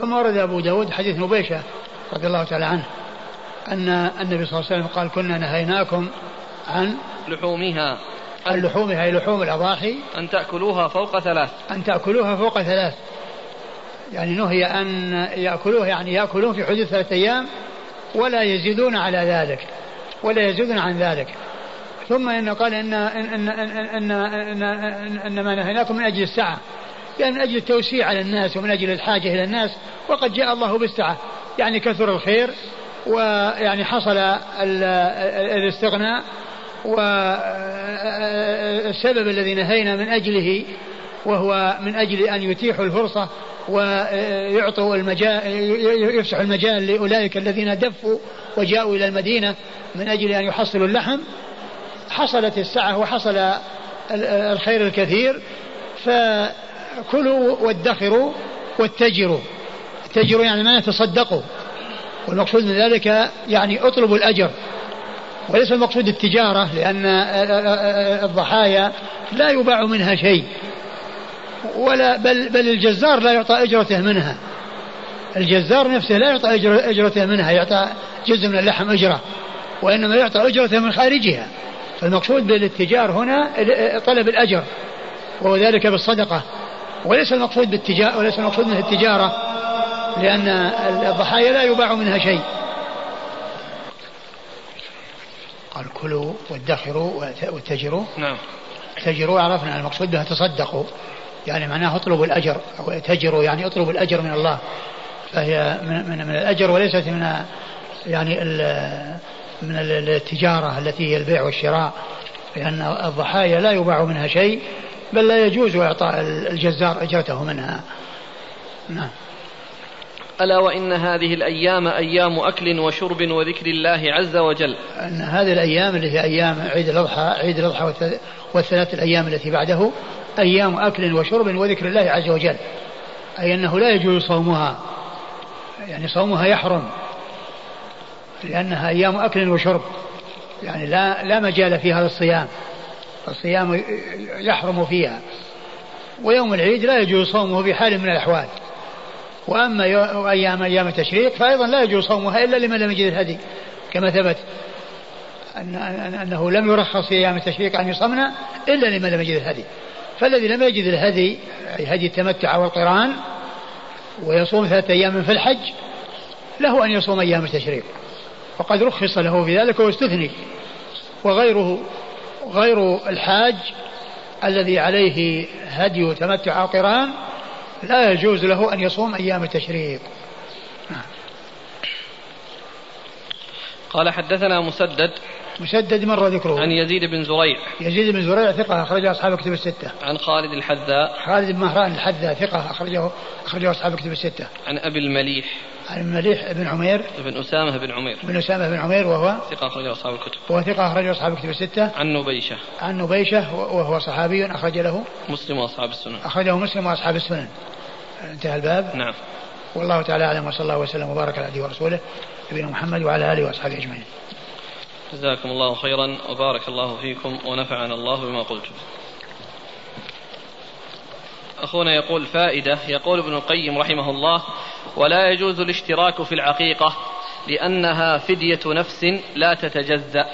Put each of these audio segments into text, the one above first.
ثم ورد أبو داود حديث نبيشة رضي الله تعالى عنه أن النبي صلى الله عليه وسلم قال كنا نهيناكم عن لحومها عن لحومها أي لحوم الأضاحي أن تأكلوها فوق ثلاث. أن تأكلوها فوق ثلاث. يعني نهي أن يأكلوها يعني يأكلون في حدود ثلاثة أيام ولا يزيدون على ذلك ولا يزيدون عن ذلك. ثم انه قال إن إن إن إن, إن, إن, إن ما نهيناكم من أجل السعه يعني من أجل التوسيع على الناس ومن أجل الحاجة إلى الناس وقد جاء الله بالسعة. يعني كثر الخير ويعني حصل الاستغناء والسبب الذي نهينا من أجله وهو من أجل أن يتيحوا الفرصة ويعطوا المجال يفسح المجال لأولئك الذين دفوا وجاءوا إلى المدينة من أجل أن يحصلوا اللحم. حصلت السعة وحصل الخير الكثير فكلوا وادخروا واتجروا. اتجروا يعني ما تصدقوا. والمقصود من ذلك يعني اطلبوا الأجر. وليس المقصود التجارة لأن الضحايا لا يباع منها شيء. ولا بل بل الجزار لا يعطى أجرته منها. الجزار نفسه لا يعطى أجرته منها يعطى جزء من اللحم أجرة وإنما يعطى أجرته من خارجها. فالمقصود بالاتجار هنا طلب الأجر وهو ذلك بالصدقة. وليس المقصود بالتجارة وليس المقصود منها التجارة لأن الضحايا لا يباع منها شيء. قال كلوا وادخروا واتجروا نعم. اتجروا عرفنا المقصود بها تصدقوا. يعني معناه اطلبوا الأجر أو اتجروا يعني اطلبوا الأجر من الله. فهي من, من, من الأجر وليست من يعني من التجارة التي هي البيع والشراء. لأن الضحايا لا يباع منها شيء بل لا يجوز إعطاء الجزار إجرته منها. نعم. ألا وإن هذه الأيام أيام أكل وشرب وذكر الله عز وجل. أن هذه الأيام اللي هي أيام عيد الأضحى عيد الأضحى والثلاث الأيام التي بعده أيام أكل وشرب وذكر الله عز وجل. أي أنه لا يجوز صومها. يعني صومها يحرم. لأنها أيام أكل وشرب. يعني لا لا مجال في هذا الصيام يحرم فيها. ويوم العيد لا يجوز صومه بحال من الأحوال. وأما أيام أيام التشريق فأيضا لا يجوز صومها إلا لمن لم يجد الهدي. كما ثبت أن أنه لم يرخص في أيام التشريق أن يصمنا إلا لمن لم يجد الهدي. فالذي لم يجد الهدي هدي التمتع والقرآن ويصوم ثلاثة أيام في الحج له أن يصوم أيام التشريق. وقد رخص له في ذلك واستثني وغيره. غير الحاج الذي عليه هدي تمتع أو قران لا يجوز له أن يصوم أيام التشريق. قال حدثنا مسدد مسدد مر ذكره. عن يزيد بن زريع. يزيد بن زريع ثقة أخرجه أصحاب كتب الستة. عن خالد الحذاء. خالد بن مهران الحذاء ثقة أخرجه أخرجه أصحاب كتب الستة. عن أبي المليح. عن المليح بن عمير. بن أسامة بن عمير. بن أسامة بن عمير وهو ثقة أخرجه أصحاب الكتب. وهو ثقة أخرجه أصحاب الكتب الستة. عن نبيشة. عن نبيشة وهو صحابي أخرج له. مسلم وأصحاب السنن. أخرجه مسلم وأصحاب السنن. انتهى الباب. نعم. والله تعالى أعلم وصلى الله وسلم وبارك على عبده ورسوله نبينا محمد وعلى آله وأصحابه أجمعين. جزاكم الله خيرا وبارك الله فيكم ونفعنا الله بما قلتم. أخونا يقول فائدة. يقول ابن القيم رحمه الله ولا يجوز الاشتراك في العقيقة لأنها فدية نفس لا تتجزأ.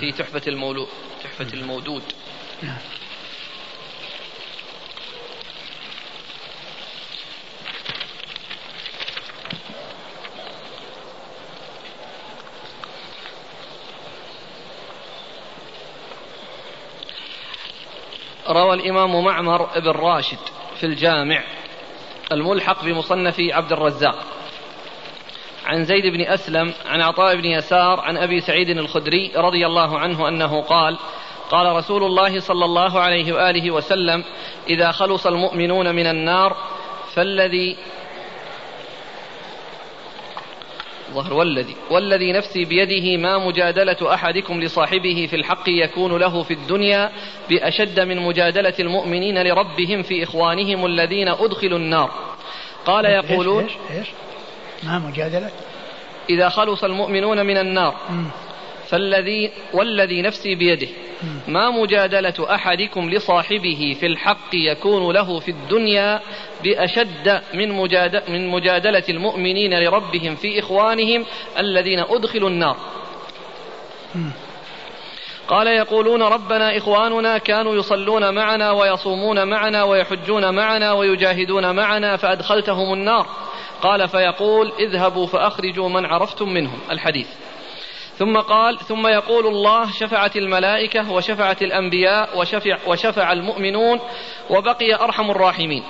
في تحفة المولود تحفة المودود. روى الإمام معمر بن راشد في الجامع الملحق بمصنف عبد الرزاق. عن زيد بن أسلم عن عطاء بن يسار عن أبي سعيد الخدري رضي الله عنه أنه قال قال رسول الله صلى الله عليه وآله وسلم إذا خلص المؤمنون من النار فالذي ظهر والذي والذي نفسي بيده ما مجادلة أحدكم لصاحبه في الحق يكون له في الدنيا بأشد من مجادلة المؤمنين لربهم في إخوانهم الذين أدخلوا النار. قال يقولون إيش إيش؟ ما مجادلة. إذا خلص المؤمنون من النار. فالذي والذي نفسي بيده. ما مجادلة أحدكم لصاحبه في الحق يكون له في الدنيا بأشد من, من مجادلة المؤمنين لربهم في إخوانهم الذين أدخلوا النار. قال يقولون ربنا إخواننا كانوا يصلون معنا ويصومون معنا ويحجون معنا ويجاهدون معنا فأدخلتهم النار. قال فيقول اذهبوا فأخرجوا من عرفتم منهم. الحديث. ثم قال ثم يقول الله شفعت الملائكة وشفعت الأنبياء وشفع, وشفع المؤمنون وبقي أرحم الراحمين.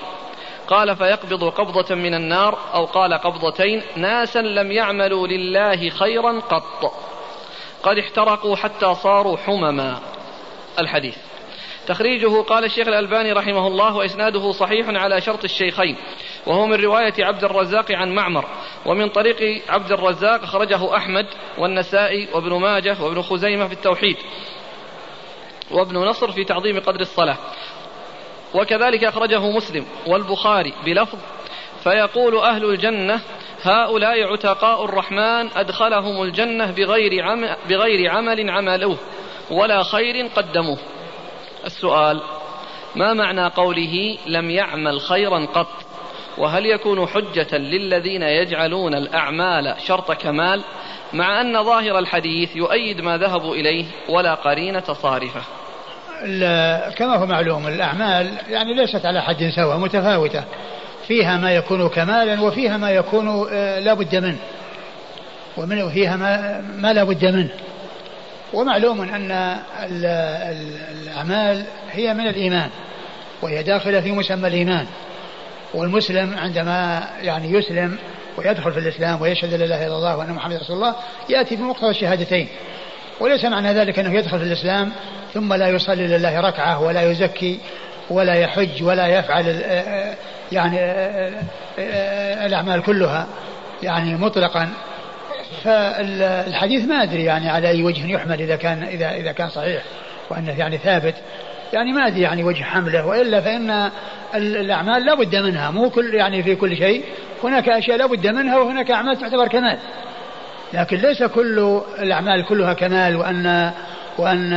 قال فيقبض قبضة من النار أو قال قبضتين ناسا لم يعملوا لله خيرا قط. قد احترقوا حتى صاروا حمما. الحديث. تخريجه قال الشيخ الألباني رحمه الله وإسناده صحيح على شرط الشيخين وهو من رواية عبد الرزاق عن معمر ومن طريق عبد الرزاق أخرجه أحمد والنسائي وابن ماجه وابن خزيمة في التوحيد وابن نصر في تعظيم قدر الصلاة. وكذلك أخرجه مسلم والبخاري بلفظ فيقول أهل الجنة هؤلاء عتقاء الرحمن أدخلهم الجنة بغير عمل, بغير عمل عملوه ولا خير قدموه. السؤال ما معنى قوله لم يعمل خيرا قط؟ وهل يكون حجة للذين يجعلون الأعمال شرط كمال مع أن ظاهر الحديث يؤيد ما ذهبوا إليه ولا قرينة صارفة؟ كما هو معلوم الأعمال يعني ليست على حد سواء متفاوتة. فيها ما يكون كمالا وفيها ما يكون آه، لا بد منه. ومن فيها ما, ما لا بد منه. ومعلوم أن الأعمال هي من الإيمان وهي داخلة في مسمى الإيمان. والمسلم عندما يعني يسلم ويدخل في الإسلام ويشهد لا إله إلا الله وأن محمد رسول الله يأتي بمقتضى الشهادتين. وليس معنى ذلك أنه يدخل في الإسلام ثم لا يصلي لله ركعة ولا يزكي ولا يحج ولا يفعل يعني الأعمال كلها يعني مطلقا. فالحديث ما أدري يعني على أي وجه يحمل إذا كان إذا إذا كان صحيح وأنه يعني ثابت. يعني ما أدري يعني وجه حمله وإلا فإن الأعمال لا بد منها. مو كل يعني في كل شيء. هناك أشياء لا بد منها وهناك أعمال تعتبر كمال. لكن ليس كل الأعمال كلها كمال وأن وأن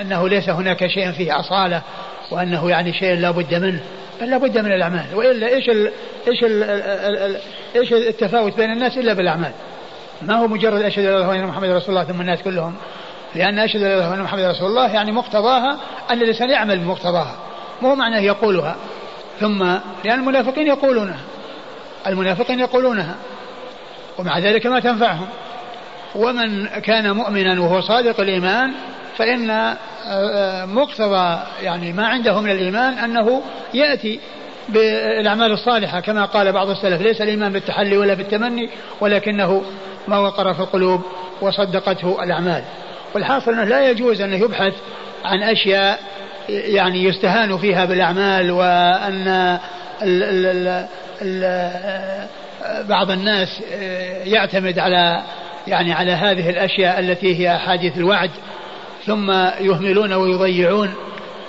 أنه ليس هناك شيء فيه أصالة وأنه يعني شيء لا بد منه. بل لا بد من الأعمال. وإلا إيش ال إيش ال إيش التفاوت بين الناس إلا بالأعمال؟ ما هو مجرد أشهد أن لا إلا محمد رسول الله ثم الناس كلهم. لأن أشهد أن لا إلا محمد رسول الله يعني مقتضاها أن الإنسان يعمل بمقتضاها. مو معناه يقولها. ثم لأن المنافقين يقولونها. المنافقين يقولونها. ومع ذلك ما تنفعهم. ومن كان مؤمنا وهو صادق الإيمان فإن آه، آه، مقتضى يعني ما عنده من الإيمان أنه يأتي بالأعمال الصالحة كما قال بعض السلف ليس الإيمان بالتحلي ولا بالتمني ولكنه ما وقر في القلوب وصدقته الأعمال. والحاصل أنه لا يجوز أن يبحث عن أشياء يعني يستهان فيها بالأعمال وأن ال ال ال بعض الناس يعتمد على يعني على هذه الأشياء التي هي أحاديث الوعد. ثم يهملون ويضيعون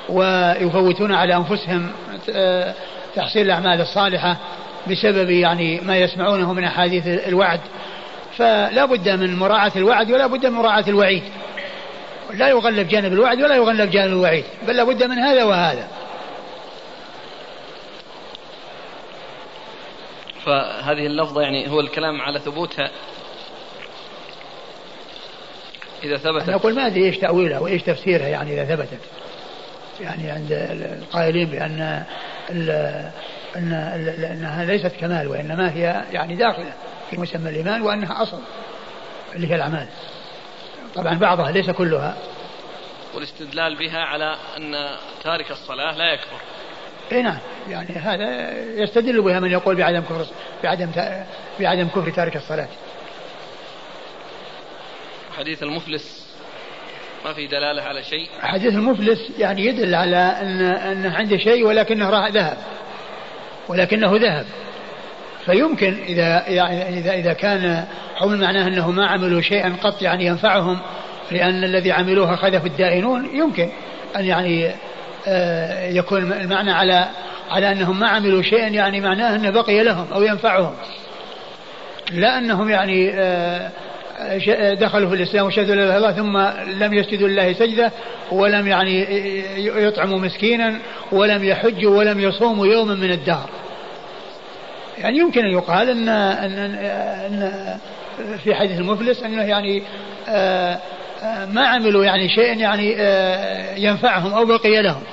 ويفوتون على أنفسهم تحصيل الأعمال الصالحة بسبب يعني ما يسمعونه من أحاديث الوعد. فلا بد من مراعاة الوعد ولا بد من مراعاة الوعيد. لا يغلب جانب الوعد ولا يغلب جانب الوعيد بل لابد من هذا وهذا. فهذه اللفظة يعني هو الكلام على ثبوتها. إذا ثبتت. نقول ما أدري إيش تأويلها وإيش تفسيرها يعني إذا ثبتت. يعني عند القائلين بأن أن أنها ليست كمال وإنما هي يعني داخلة في مسمى الإيمان وأنها أصل اللي هي الأعمال. طبعا بعضها ليس كلها. والاستدلال بها على أن تارك الصلاة لا يكفر إي نعم يعني هذا يستدل بها من يقول بعدم كفر بعدم بعدم كفر تارك الصلاة. حديث المفلس. ما في دلالة على شيء. حديث المفلس يعني يدل على أن أنه عنده شيء ولكنه راح ذهب. ولكنه ذهب. فيمكن إذا يعني إذا إذا كان حول معناه أنه ما عملوا شيئا قط يعني ينفعهم لأن الذي عملوه خذف الدائنون يمكن أن يعني آه، يكون المعنى على على أنهم ما عملوا شيئا يعني معناه أنه بقي لهم أو ينفعهم. لا أنهم يعني آه، دخلوا في الإسلام وشهدوا إلا الله ثم لم يسجدوا لله سجدة ولم يعني يطعموا مسكينا ولم يحجوا ولم يصوموا يوما من الدهر. يعني يمكن أن يقال أن, أن, أن في حديث المفلس أنه يعني آه، آه، ما عملوا يعني شيء يعني آه، ينفعهم أو بقي لهم.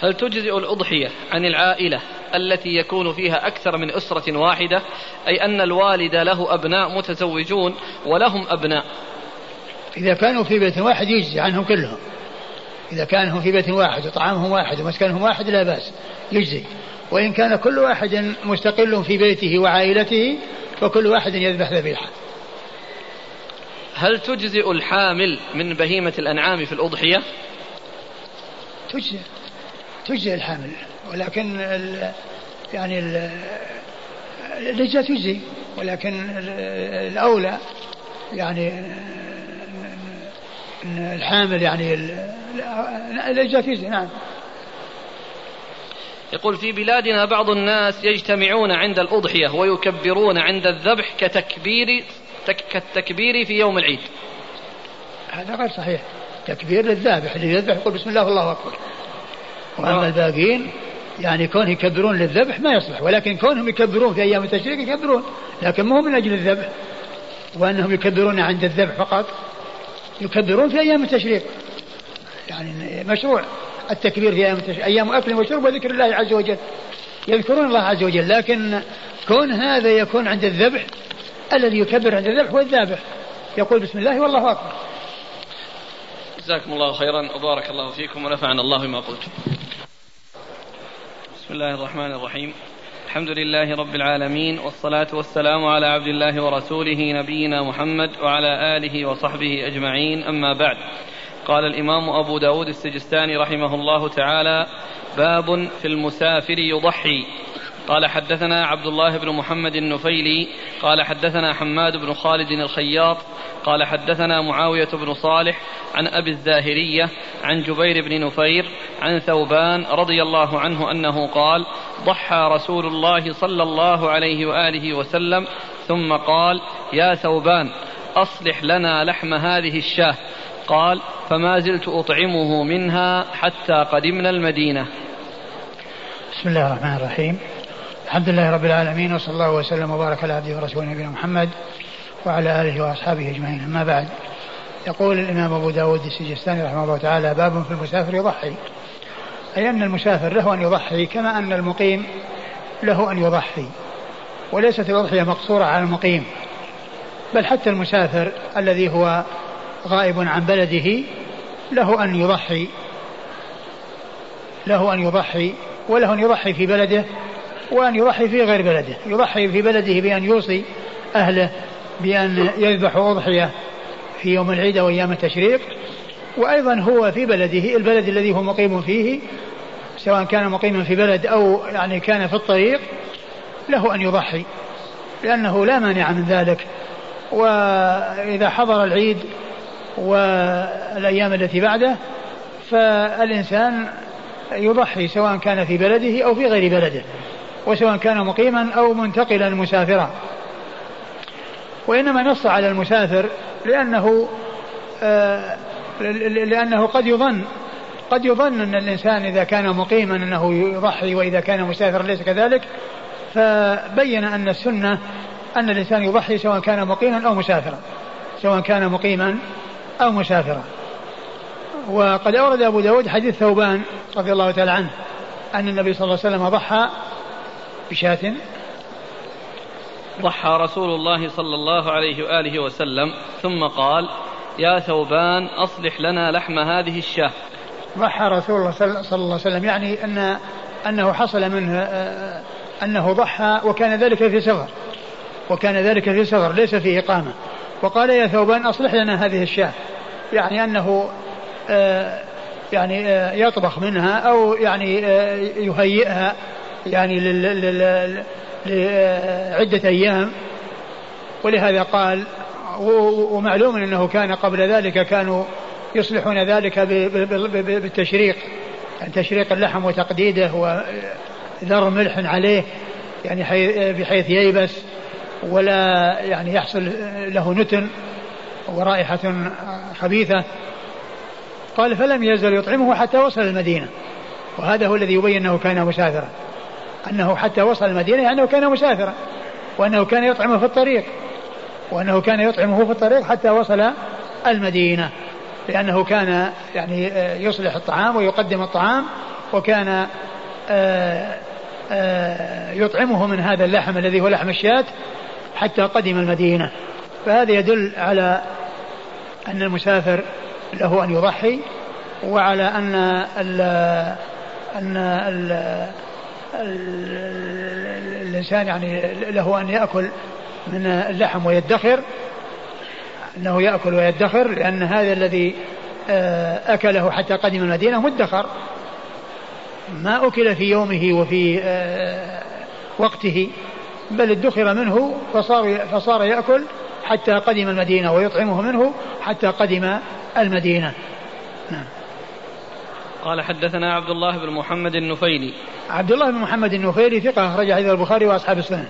هل تجزئ الأضحية عن العائلة التي يكون فيها أكثر من أسرة واحدة أي أن الوالد له أبناء متزوجون ولهم أبناء. إذا كانوا في بيت واحد يجزي عنهم كلهم. إذا كانوا في بيت واحد وطعامهم واحد ومسكنهم واحد لا بأس يجزي. وإن كان كل واحد مستقل في بيته وعائلته فكل واحد يذبح ذبيحة. هل تجزئ الحامل من بهيمة الأنعام في الأضحية؟ تجزئ. تجزئ الحامل. ولكن ال يعني الإجزاء تجزي ولكن الأولى يعني الحامل يعني الإجزاء تجزي نعم. يقول في بلادنا بعض الناس يجتمعون عند الأضحية ويكبرون عند الذبح كتكبير كالتكبير في يوم العيد. هذا غير صحيح. تكبير للذابح اللي يذبح يقول بسم الله والله أكبر. وأما الباقين يعني كون يكبرون للذبح ما يصلح ولكن كونهم يكبرون في أيام التشريق يكبرون لكن مو من أجل الذبح وأنهم يكبرون عند الذبح فقط يكبرون في أيام التشريق. يعني مشروع التكبير في أيام التشريق أيام أكل وشرب وذكر الله عز وجل. يذكرون الله عز وجل لكن كون هذا يكون عند الذبح الذي يكبر عند الذبح هو الذابح. يقول بسم الله والله أكبر. جزاكم الله خيرا وبارك الله فيكم ونفعنا الله بما قلت بسم الله الرحمن الرحيم. الحمد لله رب العالمين والصلاة والسلام على عبد الله ورسوله نبينا محمد وعلى آله وصحبه أجمعين. أما بعد قال الإمام أبو داود السجستاني رحمه الله تعالى باب في المسافر يضحي. قال حدثنا عبد الله بن محمد النفيلي قال حدثنا حماد بن خالد الخياط قال حدثنا معاوية بن صالح عن أبي الزاهرية عن جبير بن نفير عن ثوبان رضي الله عنه أنه قال ضحى رسول الله صلى الله عليه وآله وسلم ثم قال يا ثوبان أصلح لنا لحم هذه الشاة قال فما زلت أطعمه منها حتى قدمنا المدينة بسم الله الرحمن الرحيم. الحمد لله رب العالمين وصلى الله وسلم وبارك على عبده ورسوله نبينا محمد وعلى آله وأصحابه أجمعين أما بعد يقول الإمام أبو داود السجستاني رحمه الله تعالى باب في المسافر يضحي. أي أن المسافر له أن يضحي كما أن المقيم له أن يضحي. وليست الأضحية مقصورة على المقيم بل حتى المسافر الذي هو غائب عن بلده له أن يضحي له أن يضحي وله أن يضحي في بلده وأن يضحي في غير بلده يضحي في بلده بأن يوصي أهله بأن يذبحوا أضحية في يوم العيد وأيام التشريق. وأيضا هو في بلده البلد الذي هو مقيم فيه سواء كان مقيما في بلد أو يعني كان في الطريق له أن يضحي لأنه لا مانع من ذلك. وإذا حضر العيد والأيام التي بعده فالإنسان يضحي سواء كان في بلده أو في غير بلده. وسواء كان مقيما أو منتقلا مسافرا. وإنما نص على المسافر لأنه آه لأنه قد يظن قد يظن أن الإنسان إذا كان مقيما أنه يضحي وإذا كان مسافرا ليس كذلك فبين أن السنة أن الإنسان يضحي سواء كان مقيما أو مسافرا سواء كان مقيما أو مسافرا. وقد أورد أبو داود حديث ثوبان رضي الله تعالى عنه أن النبي صلى الله عليه وسلم ضحى بشاة ضحى رسول الله صلى الله عليه وآله وسلم ثم قال يا ثوبان أصلح لنا لحم هذه الشاة. ضحى رسول الله صلى الله عليه وسلم يعني أن أنه حصل منه أنه ضحى وكان ذلك في سفر. وكان ذلك في سفر ليس في إقامة. وقال يا ثوبان أصلح لنا هذه الشاة. يعني أنه يعني يطبخ منها أو يعني يهيئها. يعني لعدة أيام. ولهذا قال ومعلوم أنه كان قبل ذلك كانوا يصلحون ذلك بالتشريق. يعني تشريق اللحم وتقديده وذر ملح عليه يعني بحيث ييبس ولا يعني يحصل له نتن ورائحة خبيثة. قال فلم يزل يطعمه حتى وصل المدينة. وهذا هو الذي يبين أنه كان مسافرا. أنه حتى وصل المدينة أنه كان مسافرا وأنه كان يطعمه في الطريق وأنه كان يطعمه في الطريق حتى وصل المدينة لأنه كان يعني آه، يصلح الطعام ويقدم الطعام وكان آه، آه، يطعمه من هذا اللحم الذي هو لحم الشاة حتى قدم المدينة. فهذا يدل على أن المسافر له أن يضحي وعلى أن ال أن ال الإنسان يعني له أن يأكل من اللحم ويدخر أنه يأكل ويدخر لأن هذا الذي آه، أكله حتى قدم المدينة مدخر. ما أكل في يومه وفي آه، وقته بل ادخر منه فصار فصار يأكل حتى قدم المدينة ويطعمه منه حتى قدم المدينة. نعم. قال حدثنا عبد الله بن محمد النفيلي. عبد الله بن محمد النفيلي ثقة أخرج حديث البخاري وأصحاب السنن.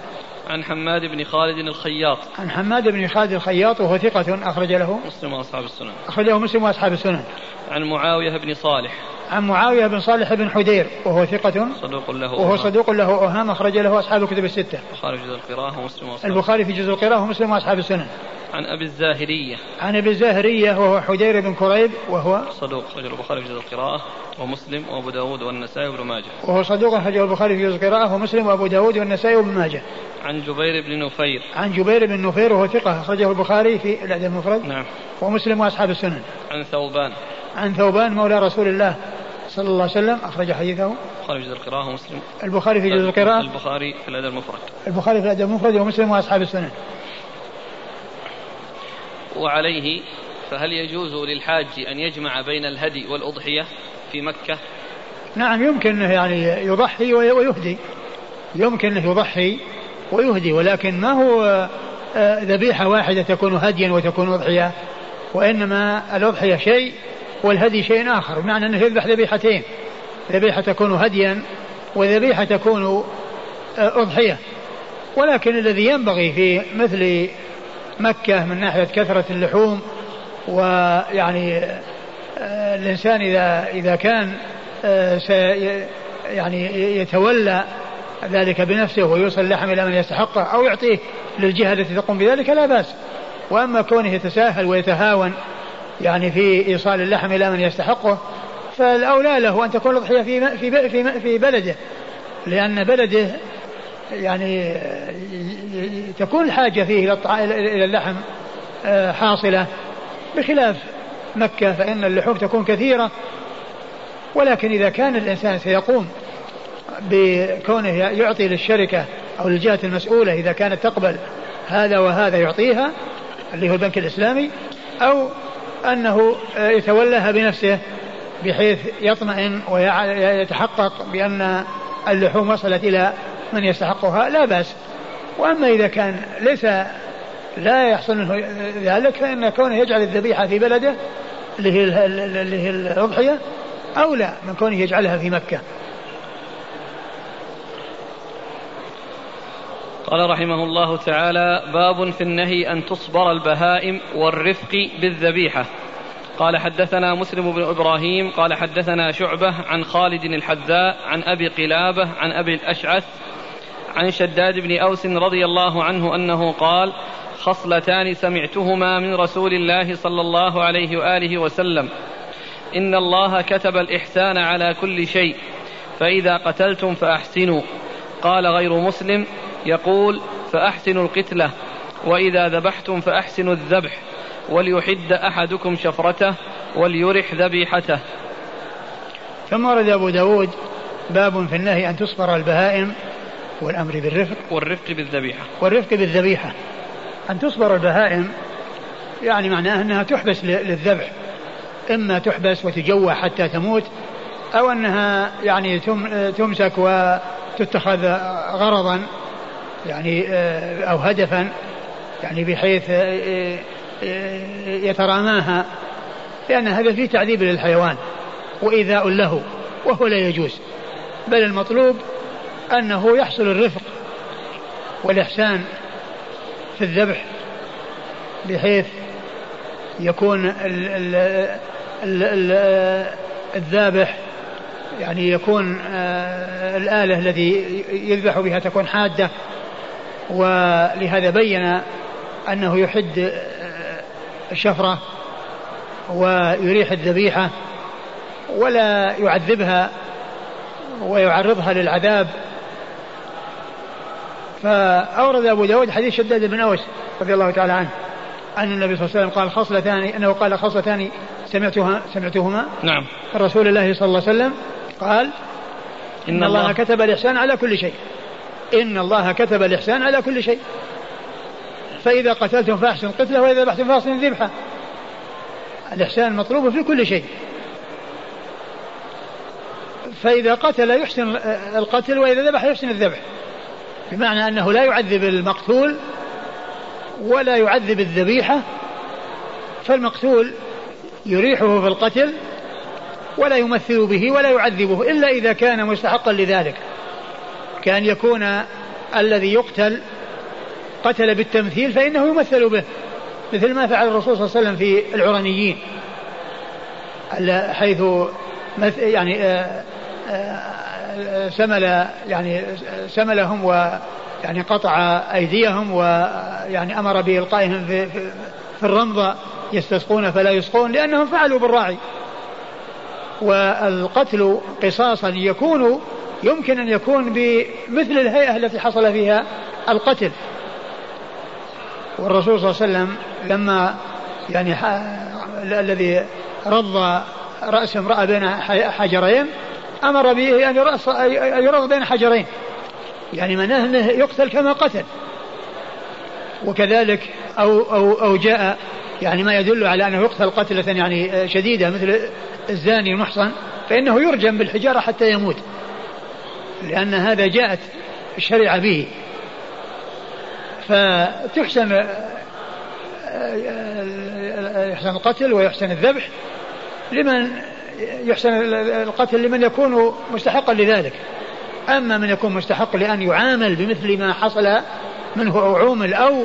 عن حماد بن خالد الخياط. عن حماد بن خالد الخياط وهو ثقة أخرج له. مسلم وأصحاب السنن. أخرجه مسلم وأصحاب السنن. عن معاوية بن صالح. عن معاوية بن صالح بن حدير وهو ثقة صدوق له وهو صدوق له أوهام أخرج له أصحاب الكتب الستة. البخاري في جزء القراءة ومسلم وأصحاب البخاري في جزء القراءة ومسلم وأصحاب السنن. عن أبي الزاهرية. عن أبي الزاهرية وهو حدير بن كريب وهو صدوق أخرج البخاري في جزء القراءة ومسلم وأبو داود والنسائي وابن ماجه. وهو صدوق أخرجه البخاري في جزء القراءة ومسلم وأبو داود والنسائي وابن ماجه. عن جبير بن نفير. عن جبير بن نفير وهو ثقة أخرجه البخاري في الأدب المفرد. نعم. ومسلم وأصحاب السنن. عن ثوبان. عن ثوبان مولى رسول الله صلى الله عليه وسلم أخرج حديثه. البخاري في جزء القراءة ومسلم. البخاري في جزء القراءة. البخاري في الأدب المفرد. البخاري في الأدب المفرد ومسلم وأصحاب السنن. وعليه فهل يجوز للحاج أن يجمع بين الهدي والأضحية في مكة؟ نعم يمكن يعني يضحي ويهدي. يمكن أنه يضحي ويهدي ولكن ما هو آه، ذبيحة واحدة تكون هديا وتكون أضحية وإنما الأضحية شيء والهدي شيء آخر بمعنى أنه يذبح ذبيحتين. ذبيحة تكون هديا وذبيحة تكون آه، أضحية. ولكن الذي ينبغي في مثل مكة من ناحية كثرة اللحوم ويعني آه، الإنسان إذا إذا كان يعني يتولى ذلك بنفسه ويوصل اللحم إلى من يستحقه أو يعطيه للجهة التي تقوم بذلك لا بأس. وأما كونه يتساهل ويتهاون يعني في إيصال اللحم إلى من يستحقه فالأولى له أن تكون الأضحية في في في في بلده لأن بلده يعني تكون الحاجة فيه إلى اللحم آه، حاصلة. بخلاف مكة فإن اللحوم تكون كثيرة ولكن إذا كان الإنسان سيقوم بكونه يعطي للشركة أو للجهة المسؤولة إذا كانت تقبل هذا وهذا يعطيها اللي هو البنك الإسلامي أو أنه يتولاها بنفسه بحيث يطمئن ويتحقق بأن اللحوم وصلت إلى من يستحقها لا بأس. وأما إذا كان ليس لا يحصل منه ذلك فإن كونه يجعل الذبيحة في بلده اللي هي الأضحية أولى من كونه يجعلها في مكة. قال رحمه الله تعالى باب في النهي أن تصبر البهائم والرفق بالذبيحة. قال حدثنا مسلم بن إبراهيم قال حدثنا شعبة عن خالد الحذاء عن أبي قلابة عن أبي الأشعث عن شداد بن أوس رضي الله عنه أنه قال خصلتان سمعتهما من رسول الله صلى الله عليه وآله وسلم. إن الله كتب الإحسان على كل شيء فإذا قتلتم فأحسنوا. قال غير مسلم يقول فأحسنوا القتلة وإذا ذبحتم فأحسنوا الذبح وليحد أحدكم شفرته وليرح ذبيحته. ثم ورد أبو داود باب في النهي أن تصبر البهائم والأمر بالرفق. والرفق بالذبيحة. والرفق بالذبيحة. أن تصبر البهائم يعني معناه أنها تحبس للذبح إما تحبس وتجوع حتى تموت أو أنها يعني تمسك وتتخذ غرضا يعني آه، أو هدفا يعني بحيث آه، آه، يتراماها لأن هذا فيه تعذيب للحيوان وإيذاء له وهو لا يجوز. بل المطلوب أنه يحصل الرفق والإحسان في الذبح بحيث يكون ال ال ال ال الذابح يعني يكون الآلة الذي يذبح بها تكون حادة. ولهذا بين أنه يحد آه، الشفرة ويريح الذبيحة ولا يعذبها ويعرضها للعذاب. فأورد أبو داود حديث شداد بن أوس رضي الله تعالى عنه أن النبي صلى الله عليه وسلم قال خصلتان أنه قال خصلتان سمعتها سمعتهما؟ نعم. رسول الله صلى الله عليه وسلم قال إن, إن الله, الله كتب الإحسان على كل شيء. إن الله كتب الإحسان على كل شيء. فإذا قتلتم فأحسن قتله وإذا ذبحتم فأحسن ذبحه الإحسان مطلوب في كل شيء. فإذا قتل يحسن القتل وإذا ذبح يحسن الذبح. بمعنى أنه لا يعذب المقتول ولا يعذب الذبيحة. فالمقتول يريحه في القتل ولا يمثل به ولا يعذبه إلا إذا كان مستحقا لذلك. كأن يكون الذي يقتل قتل بالتمثيل فإنه يمثل به مثل ما فعل الرسول صلى الله عليه وسلم في العرنيين حيث يعني آه، آه، سمل يعني سملهم و يعني قطع أيديهم ويعني أمر بإلقائهم في, في, في الرمضة يستسقون فلا يسقون لأنهم فعلوا بالراعي. والقتل قصاصا يكون يمكن أن يكون بمثل الهيئة التي حصل فيها القتل. والرسول صلى الله عليه وسلم لما يعني الذي رض رأس امرأة بين حجرين أمر به أن يرأس يرض بين حجرين. يعني معناه أنه يقتل كما قتل. وكذلك أو أو أو جاء يعني ما يدل على أنه يقتل قتلة يعني شديدة مثل الزاني المحصن فإنه يرجم بالحجارة حتى يموت. لأن هذا جاءت الشريعة به. فتحسن يحسن القتل ويحسن الذبح لمن يحسن القتل لمن يكون مستحقا لذلك. أما من يكون مستحق لأن يعامل بمثل ما حصل منه أو عومل أو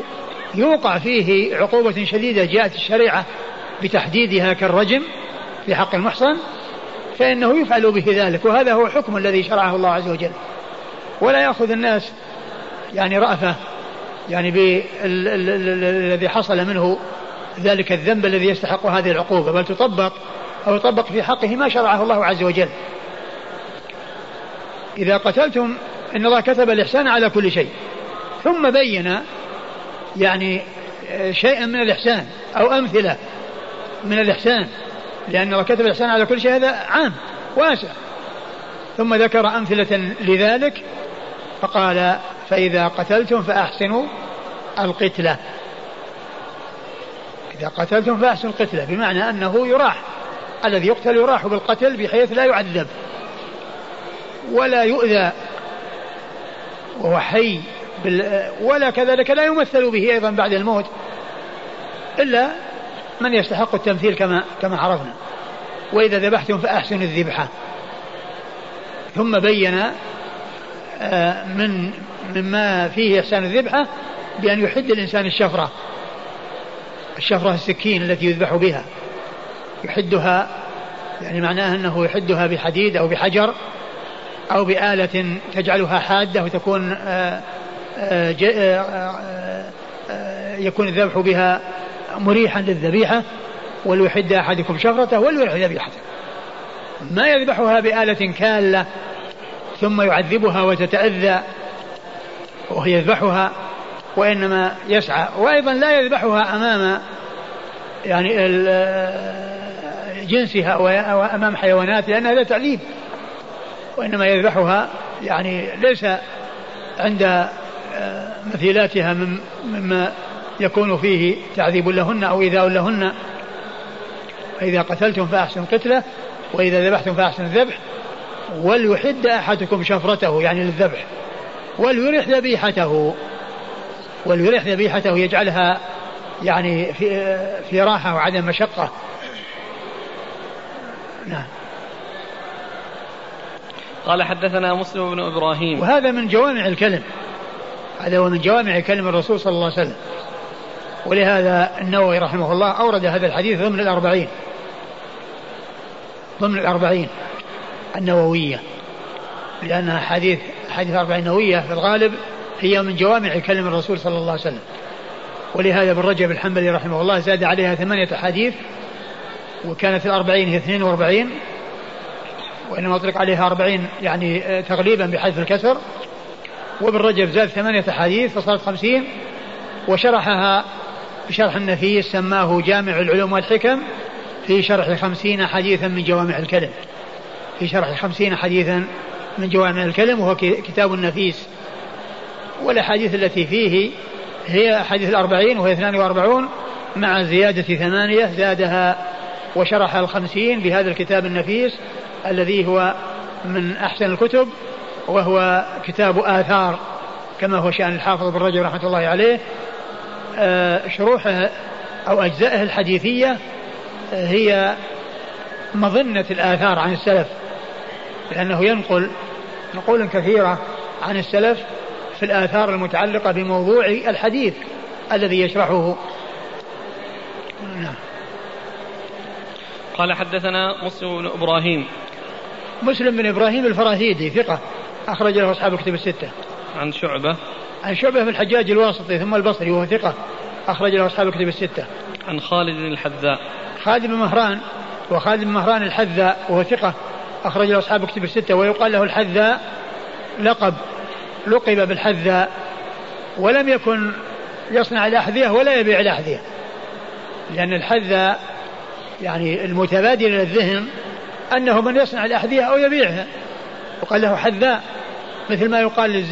يوقع فيه عقوبة شديدة جاءت الشريعة بتحديدها كالرجم في حق المحصن. فإنه يفعل به ذلك وهذا هو الحكم الذي شرعه الله عز وجل. ولا يأخذ الناس يعني رأفة يعني بالذي حصل منه ذلك الذنب الذي يستحق هذه العقوبة بل تطبق أو يطبق في حقه ما شرعه الله عز وجل. إذا قتلتم إن الله كتب الإحسان على كل شيء ثم بين يعني شيئا من الإحسان أو أمثلة من الإحسان. لأن كتب الإحسان على كل شيء هذا عام واسع. ثم ذكر أمثلة لذلك فقال فإذا قتلتم فأحسنوا القتلة. إذا قتلتم فأحسنوا القتلة بمعنى أنه يراح. الذي يقتل يراح بالقتل بحيث لا يعذب. ولا يؤذى. وهو حي ولا كذلك لا يمثل به أيضا بعد الموت. إلا من يستحق التمثيل كما كما عرفنا. وإذا ذبحتم فأحسنوا الذبحة. ثم بين آه، من مما فيه إحسان الذبحة بأن يحد الإنسان الشفرة. الشفرة السكين التي يذبح بها. يحدها يعني معناه أنه يحدها بحديد أو بحجر أو بآلة تجعلها حادة وتكون آه، آه، يكون الذبح بها مريحا للذبيحة وليحد أحدكم شفرته وليرح ذبيحته. ما يذبحها بآلة كالة ثم يعذبها وتتأذى وهي يذبحها وإنما يسعى وأيضا لا يذبحها أمام يعني جنسها وأمام حيوانات لأن هذا تعذيب وإنما يذبحها يعني ليس عند مثيلاتها مما يكون فيه تعذيب لهن أو إيذاء لهن. فإذا قتلتم فأحسن قتله وإذا ذبحتم فأحسن الذبح وليحد أحدكم شفرته يعني للذبح وليرح ذبيحته. وليرح ذبيحته يجعلها يعني في في راحة وعدم مشقة. نعم. قال حدثنا مسلم بن إبراهيم. وهذا من جوامع الكلم. هذا هو من جوامع كلم الرسول صلى الله عليه وسلم. ولهذا النووي رحمه الله أورد هذا الحديث ضمن الأربعين. ضمن الأربعين النووية. لأنها حديث حديث أربعين نووية في الغالب هي من جوامع كلم الرسول صلى الله عليه وسلم. ولهذا ابن رجب الحنبلي رحمه الله زاد عليها ثمانية أحاديث وكانت الأربعين هي اثنين وأربعين وإنما أطلق عليها أربعين يعني تغليبا بحذف الكسر. وابن رجب زاد ثمانية أحاديث فصارت خمسين وشرحها بشرح النفيس سماه جامع العلوم والحكم في شرح خمسين حديثا من جوامع الكلم. في شرح خمسين حديثا من جوامع الكلم وهو كتاب النفيس. والأحاديث التي فيه هي حديث الأربعين وهي اثنان وأربعون مع زيادة ثمانية زادها وشرح الخمسين بهذا الكتاب النفيس الذي هو من أحسن الكتب وهو كتاب آثار كما هو شأن الحافظ بن رجب رحمة الله عليه. شروحه أو أجزائه الحديثية آه، هي مظنة الآثار عن السلف لأنه ينقل نقول كثيرة عن السلف في الآثار المتعلقة بموضوع الحديث الذي يشرحه. نعم. قال حدثنا مسلم بن إبراهيم. مسلم بن إبراهيم الفراهيدي ثقة أخرج له أصحاب الكتب الستة. عن شعبة. عن شعبة بن الحجاج الواسطي ثم البصري وهو ثقة. أخرج له أصحاب الكتب الستة. عن خالد الحذاء. خالد بن مهران وخالد بن مهران الحذاء وهو ثقة. أخرج له أصحاب الكتب الستة ويقال له الحذاء لقب. لقب بالحذاء ولم يكن يصنع الأحذية ولا يبيع الأحذية. لأن الحذاء يعني المتبادل إلى الذهن أنه من يصنع الأحذية أو يبيعها. وقال له حذاء. مثل ما يقال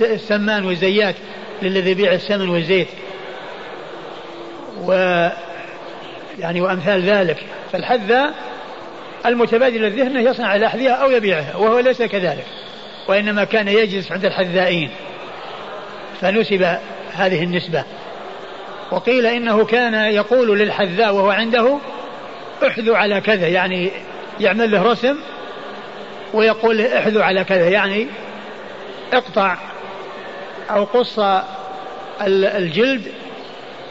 السمان والزيات للذي يبيع السمن والزيت. و يعني وأمثال ذلك. فالحذاء المتبادل الذهن يصنع الأحذية أو يبيعها وهو ليس كذلك وإنما كان يجلس عند الحذائين. فنسب هذه النسبة. وقيل إنه كان يقول للحذاء وهو عنده احذو على كذا يعني يعمل له رسم ويقول احذو على كذا يعني اقطع أو قص الجلد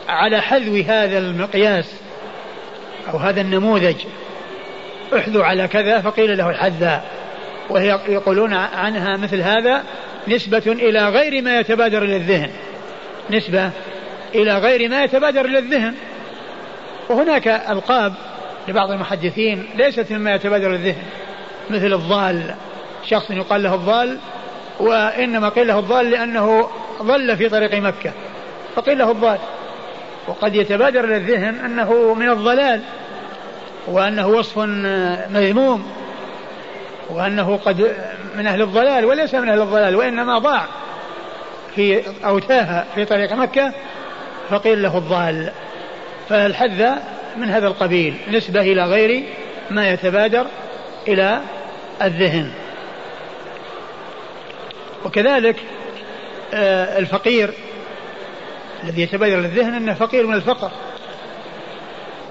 على حذو هذا المقياس أو هذا النموذج. احذو على كذا فقيل له الحذاء. وهي يقولون عنها مثل هذا نسبة إلى غير ما يتبادر إلى الذهن نسبة إلى غير ما يتبادر إلى الذهن وهناك ألقاب لبعض المحدثين ليست مما يتبادر إلى الذهن مثل الضال. شخص يقال له الضال وإنما قيل له الضال لأنه ضل في طريق مكة. فقيل له الضال وقد يتبادر إلى الذهن أنه من الضلال وأنه وصف مذموم وأنه قد من أهل الضلال وليس من أهل الضلال وإنما ضاع في أو تاه في طريق مكة. فقيل له الضال فالحذ من هذا القبيل نسبة إلى غير ما يتبادر إلى الذهن. وكذلك آه، الفقير الذي يتبادر للذهن أنه فقير من الفقر.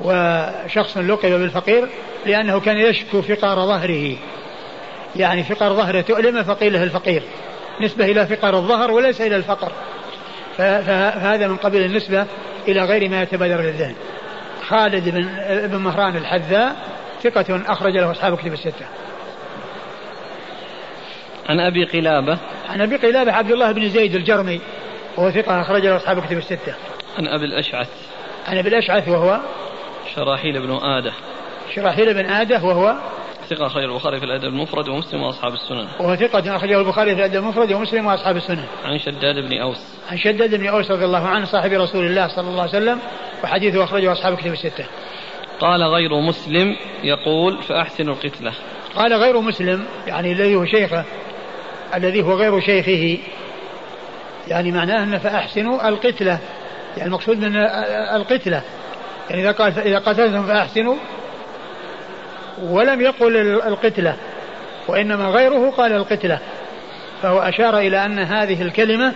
وشخص لقب بالفقير لأنه كان يشكو فقار ظهره. يعني فقار ظهره تؤلمه فقيل له الفقير. نسبة إلى فقار الظهر وليس إلى الفقر. فهذا من قبيل النسبة إلى غير ما يتبادر للذهن. خالد بن, بن مهران الحذاء ثقة أخرج له أصحاب كتب الستة. عن أبي قلابة عن أبي قلابة عبد الله بن زيد الجرمي وهو ثقة أخرج له أصحاب كتب الستة عن أبي الأشعث عن أبي الأشعث وهو شراحيل بن آدة شراحيل بن آدة وهو ثقة أخرج البخاري في الأدب المفرد ومسلم وأصحاب السنن. وهو ثقة أخرجه البخاري في الأدب المفرد ومسلم وأصحاب السنن. عن شداد بن أوس. عن شداد بن أوس رضي الله عنه صاحب رسول الله صلى الله عليه وسلم وحديثه أخرجه أصحاب كتب الستة. قال غير مسلم يقول فأحسن القتلة. قال غير مسلم يعني الذي هو شيخه الذي هو غير شيخه. يعني معناه أن فأحسنوا القتلة. يعني المقصود من القتلة. يعني إذا قال إذا قتلتم فأحسنوا. ولم يقل القتلة. وإنما غيره قال القتلة. فهو أشار إلى أن هذه الكلمة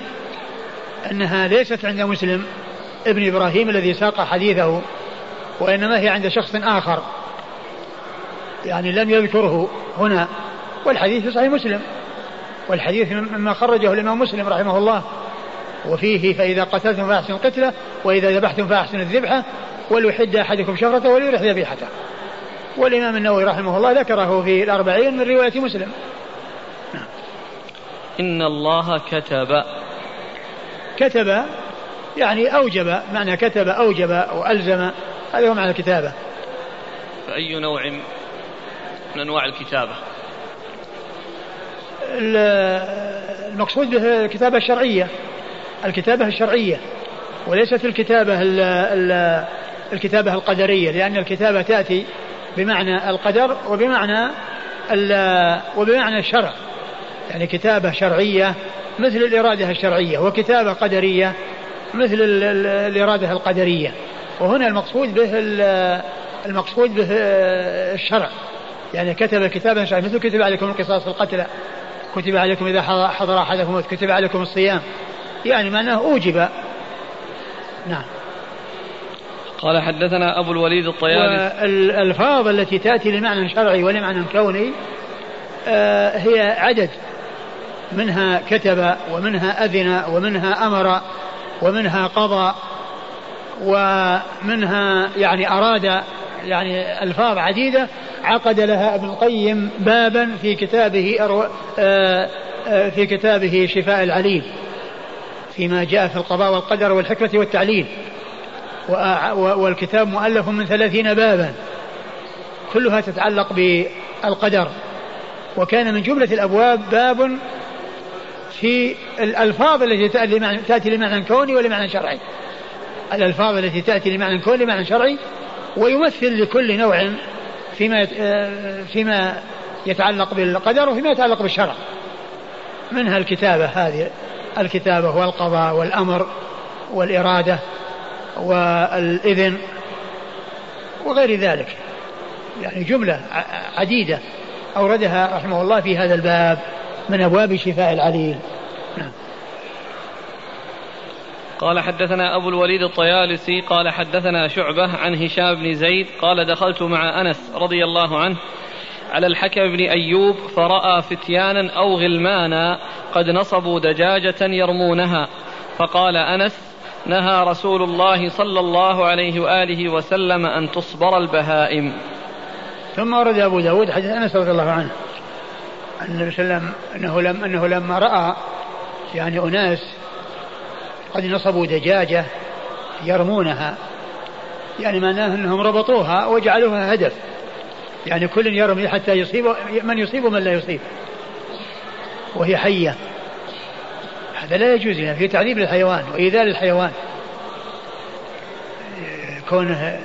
أنها ليست عند مسلم. ابن إبراهيم الذي ساق حديثه. وإنما هي عند شخص آخر. يعني لم يذكره هنا. والحديث في صحيح مسلم. والحديث مما خرجه الإمام مسلم رحمه الله. وفيه فإذا قتلتم فأحسنوا القتلة وإذا ذبحتم فأحسنوا الذبحة وليحد أحدكم شفرته وليرح ذبيحته. والإمام النووي رحمه الله ذكره في الأربعين من رواية مسلم. إن الله كتب. كتب يعني أوجب معنى كتب أوجب وألزم هذا هو معنى الكتابة. فأي نوع من أنواع الكتابة؟ المقصود به الكتابة الشرعية. الكتابة الشرعية وليست الكتابة الكتابة القدرية لأن الكتابة تأتي بمعنى القدر وبمعنى وبمعنى الشرع. يعني كتابة شرعية مثل الإرادة الشرعية وكتابة قدرية مثل الإرادة القدرية. وهنا المقصود به المقصود به الشرع. يعني كتب كتابا شرعيا مثل كتب عليكم القصاص القتلى كتب عليكم إذا حضر أحدكم كتب عليكم الصيام. يعني معناه أوجب. نعم. قال حدثنا أبو الوليد الطيالسي والألفاظ التي تأتي لمعنى شرعي ولمعنى كوني آه، هي عدد. منها كتب ومنها أذن ومنها أمر ومنها قضى ومنها يعني أراد يعني ألفاظ عديدة عقد لها ابن القيم بابا في كتابه آه، آه، في كتابه شفاء العليل فيما جاء في القضاء والقدر والحكمة والتعليل. والكتاب مؤلف من ثلاثين بابا. كلها تتعلق بالقدر. وكان من جملة الأبواب باب في الألفاظ التي تأتي لمعنى كوني ولمعنى شرعي. الألفاظ التي تأتي لمعنى كوني لمعنى شرعي ويمثل لكل نوع فيما فيما يتعلق بالقدر وفيما يتعلق بالشرع. منها الكتابة هذه الكتابة والقضاء والأمر والإرادة والإذن وغير ذلك. يعني جملة عديدة أوردها رحمه الله في هذا الباب من أبواب شفاء العليل. نعم. قال حدثنا أبو الوليد الطيالسي قال حدثنا شعبة عن هشام بن زيد قال دخلت مع أنس رضي الله عنه على الحكم بن أيوب فرأى فتيانا أو غلمانا قد نصبوا دجاجة يرمونها. فقال أنس نهى رسول الله صلى الله عليه وآله وسلم أن تصبر البهائم. ثم ورد أبو داود حديث أنس رضي الله عنه أن النبي صلى الله عليه وسلم أنه, لم أنه لما رأى يعني أناس قد نصبوا دجاجة يرمونها. يعني معناه أنهم ربطوها وجعلوها هدف. يعني كل يرمي حتى يصيب من يصيب ومن لا يصيب. وهي حية. هذا لا يجوز يعني في تعذيب للحيوان وإيذاء للحيوان. كونه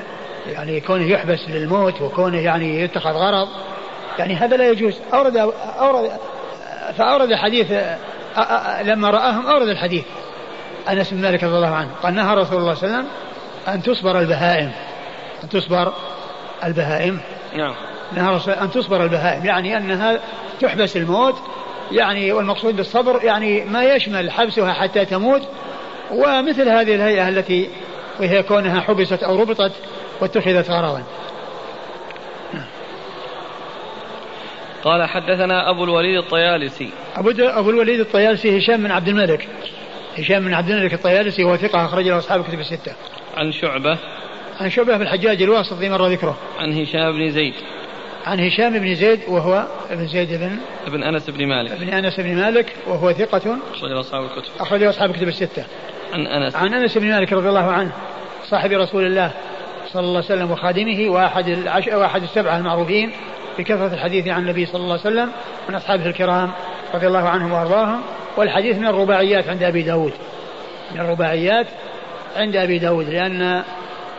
يعني كونه يحبس للموت وكونه يعني يتخذ غرض. يعني هذا لا يجوز. أورد أورد فأورد حديث لما رآهم أورد الحديث. أنس بن مالك رضي الله عنه قال نهى رسول الله صلى الله عليه وسلم أن تصبر البهائم. أن تصبر البهائم. نعم. نهى رسول أن تصبر البهائم يعني أنها تحبس الموت يعني والمقصود بالصبر يعني ما يشمل حبسها حتى تموت ومثل هذه الهيئة التي وهي كونها حبست أو ربطت واتخذت غرضا. قال حدثنا أبو الوليد الطيالسي. أبو, أبو الوليد الطيالسي هشام بن عبد الملك. هشام بن عبد الملك الطيالسي هو ثقة أخرج له أصحاب الكتب الستة. عن شعبة. عن شعبة بن الحجاج الواسطي مر ذكره. عن هشام بن زيد. عن هشام بن زيد وهو ابن زيد بن ابن أنس بن مالك. ابن أنس بن مالك وهو ثقة أخرج أصحاب الكتب. أخرج أصحاب الكتب الستة. عن أنس. عن أنس بن مالك رضي الله عنه صاحب رسول الله صلى الله عليه وسلم وخادمه وأحد العش... وأحد السبعة المعروفين بكثرة الحديث عن النبي صلى الله عليه وسلم من أصحابه الكرام رضي الله عنهم وأرضاهم والحديث من الرباعيات عند أبي داود. من الرباعيات عند أبي داود لأن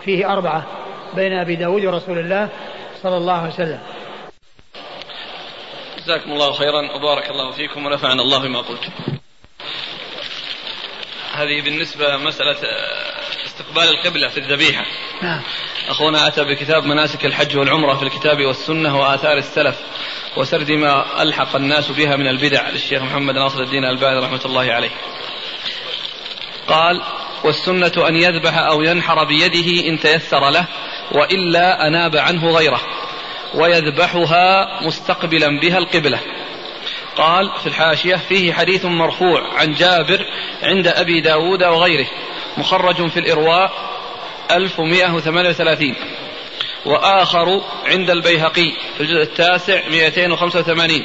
فيه أربعة بين أبي داود ورسول الله صلى الله عليه وسلم. جزاكم الله خيرا وبارك الله فيكم ونفعنا الله بما قلت. هذه بالنسبة مسألة استقبال القبلة في الذبيحة. نعم. أخونا أتى بكتاب مناسك الحج والعمرة في الكتاب والسنة وآثار السلف. وسرد ما ألحق الناس بها من البدع للشيخ محمد ناصر الدين الباني رحمة الله عليه. قال والسنة أن يذبح أو ينحر بيده إن تيسر له وإلا أناب عنه غيره ويذبحها مستقبلا بها القبلة. قال في الحاشية فيه حديث مرفوع عن جابر عند أبي داود وغيره مخرج في الإرواء 1138 وآخر عند البيهقي في الجزء التاسع 285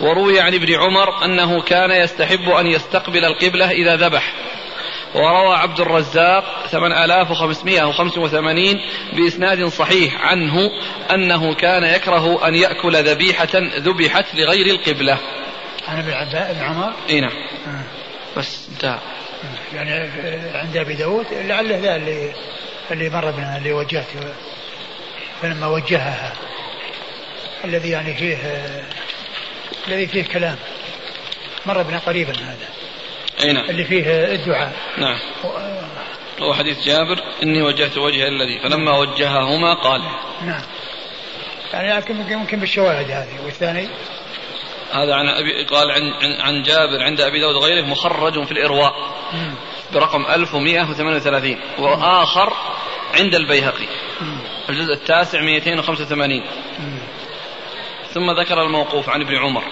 وروي عن ابن عمر أنه كان يستحب أن يستقبل القبلة إذا ذبح. وروى عبد الرزاق 8585 بإسناد صحيح عنه أنه كان يكره أن يأكل ذبيحة ذبحت لغير القبلة. عن ابن عمر؟ إي نعم. آه. بس انتهى. يعني عند أبي داود لعله ذا اللي اللي مر بنا اللي وجهته. فلما وجهها الذي يعني فيه الذي فيه كلام. مر بنا قريبا هذا. أي نعم. اللي فيه الدعاء. نعم. هو حديث جابر إني وجهت وجه الذي فلما وجههما قال. نعم. يعني يمكن يمكن بالشواهد هذه. والثاني؟ هذا عن أبي قال عن عن جابر عند أبي داود وغيره مخرج في الإرواء برقم 1138 وآخر عند البيهقي. الجزء التاسع 285 ثم ذكر الموقوف عن ابن عمر.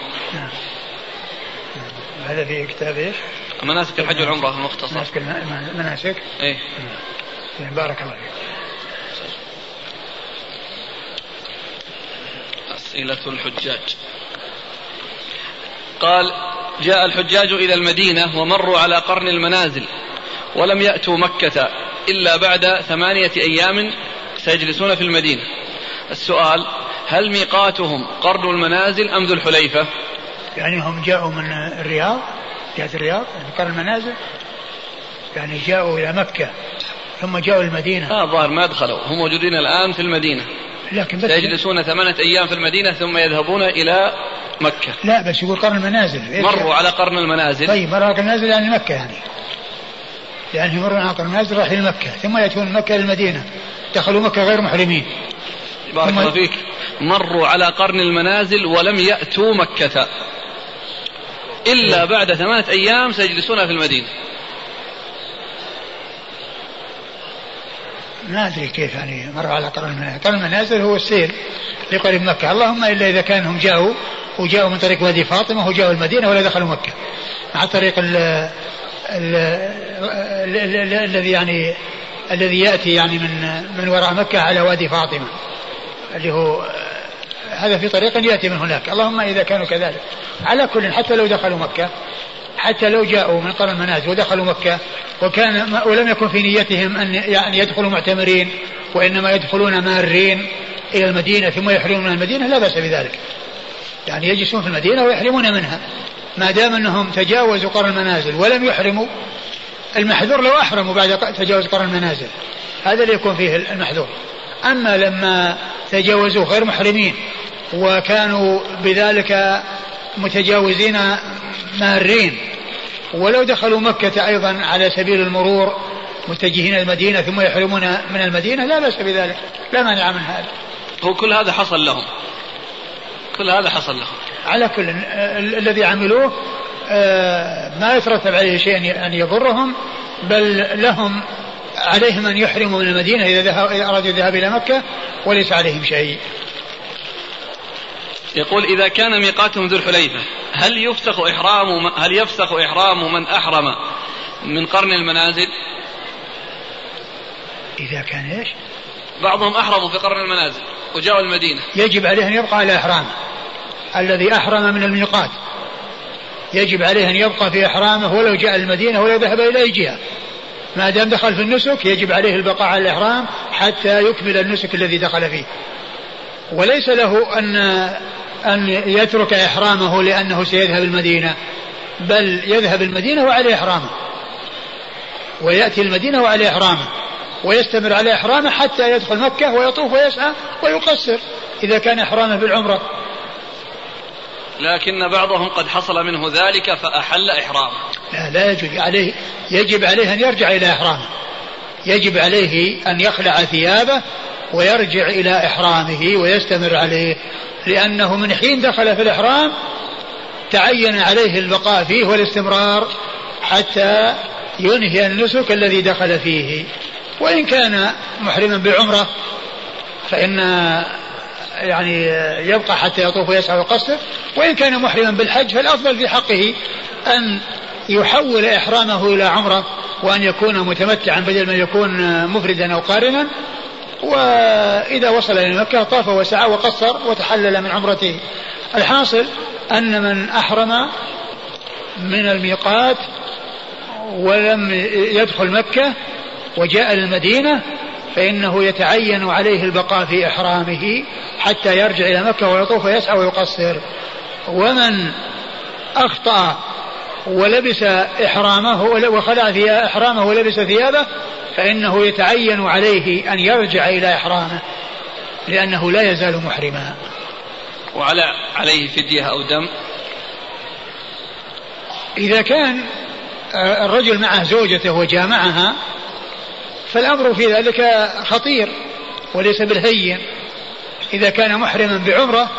هذا في كتاب إيش؟ مناسك الحج والعمرة المختصر. مناسك المناسك؟ إيه. بارك الله فيك. أسئلة الحجاج. قال جاء الحجاج إلى المدينة ومروا على قرن المنازل. ولم يأتوا مكة إلا بعد ثمانية أيام سيجلسون في المدينة. السؤال هل ميقاتهم قرن المنازل أم ذو الحليفة؟ يعني هم جاءوا من الرياض جهة الرياض يعني قرن المنازل يعني جاءوا إلى مكة ثم جاءوا المدينة آه ظاهر ما دخلوا هم موجودين الآن في المدينة. لكن بس سيجلسون ثمانية أيام في المدينة ثم يذهبون إلى مكة. لا بس يقول قرن المنازل. مروا على قرن المنازل. طيب مروا على قرن المنازل يعني مكة يعني. يعني يمرون على قرن المنازل رايحين مكة ثم يأتون مكة المدينة. دخلوا مكة غير محرمين. بارك الله فيك. مروا على قرن المنازل ولم يأتوا مكة. إلا بعد ثمانية أيام سيجلسون في المدينة. ما أدري كيف يعني مر على قرن المنازل، قرن المنازل هو السير لقريب مكة، اللهم إلا إذا كانهم جاءوا وجاءوا من طريق وادي فاطمة وجاءوا المدينة ولا دخلوا مكة. مع الطريق الذي يعني الذي يأتي يعني من من وراء مكة على وادي فاطمة. اللي هو هذا في طريق يأتي من هناك، اللهم إذا كانوا كذلك. على كل حتى لو دخلوا مكة حتى لو جاءوا من قرن المنازل ودخلوا مكة وكان ولم يكن في نيتهم أن يعني يدخلوا معتمرين وإنما يدخلون مارين إلى المدينة ثم يحرمون من المدينة لا بأس بذلك يعني يجلسون في المدينة ويحرمون منها ما دام أنهم تجاوزوا قرن المنازل ولم يحرموا المحذور لو أحرموا بعد تجاوز قرن المنازل هذا اللي يكون فيه المحذور. أما لما تجاوزوا غير محرمين وكانوا بذلك متجاوزين مارين ولو دخلوا مكة أيضا على سبيل المرور متجهين المدينة ثم يحرمون من المدينة لا بأس بذلك لا مانع من هذا. هو كل هذا حصل لهم. كل هذا حصل لهم. على كل الذي عملوه آه، ما يترتب عليه شيء أن يضرهم بل لهم عليهم أن يحرموا من المدينة إذا أرادوا الذهاب إلى مكة وليس عليهم شيء يقول إذا كان ميقاتهم ذو الحليفة هل يفسخ إحرام هل يفسخ إحرام من أحرم من قرن المنازل؟ إذا كان إيش؟ بعضهم أحرموا في قرن المنازل وجاءوا المدينة يجب عليه أن يبقى على إحرامه الذي أحرم من الميقات. يجب عليه أن يبقى في إحرامه ولو جاء المدينة ولو ذهب إلى أي جهة. ما دام دخل في النسك يجب عليه البقاء على الإحرام حتى يكمل النسك الذي دخل فيه. وليس له أن أن يترك إحرامه لأنه سيذهب المدينة بل يذهب المدينة وعليه إحرامه. ويأتي المدينة وعليه إحرامه ويستمر على إحرامه حتى يدخل مكة ويطوف ويسعى ويقصر إذا كان إحرامه بالعمرة. لكن بعضهم قد حصل منه ذلك فأحل إحرامه. لا لا يجب عليه يجب عليه أن يرجع إلى إحرامه. يجب عليه أن يخلع ثيابه ويرجع إلى إحرامه ويستمر عليه. لأنه من حين دخل في الإحرام تعين عليه البقاء فيه والاستمرار حتى ينهي النسك الذي دخل فيه. وإن كان محرما بعمرة فإن يعني يبقى حتى يطوف ويسعى ويقصر. وإن كان محرما بالحج فالأفضل في حقه أن يحول إحرامه إلى عمرة وأن يكون متمتعا بدل من يكون مفردا أو قارنا. وإذا وصل إلى مكة طاف وسعى وقصر وتحلل من عمرته. الحاصل أن من أحرم من الميقات ولم يدخل مكة وجاء للمدينة فإنه يتعين عليه البقاء في إحرامه حتى يرجع إلى مكة ويطوف ويسعى ويقصر. ومن أخطأ ولبس إحرامه وخلع في إحرامه ولبس ثيابه فإنه يتعين عليه أن يرجع إلى إحرامه لأنه لا يزال محرما. وعلى عليه فدية أو دم؟ إذا كان الرجل معه زوجته وجامعها فالأمر في ذلك خطير وليس بالهين. إذا كان محرما بعمرة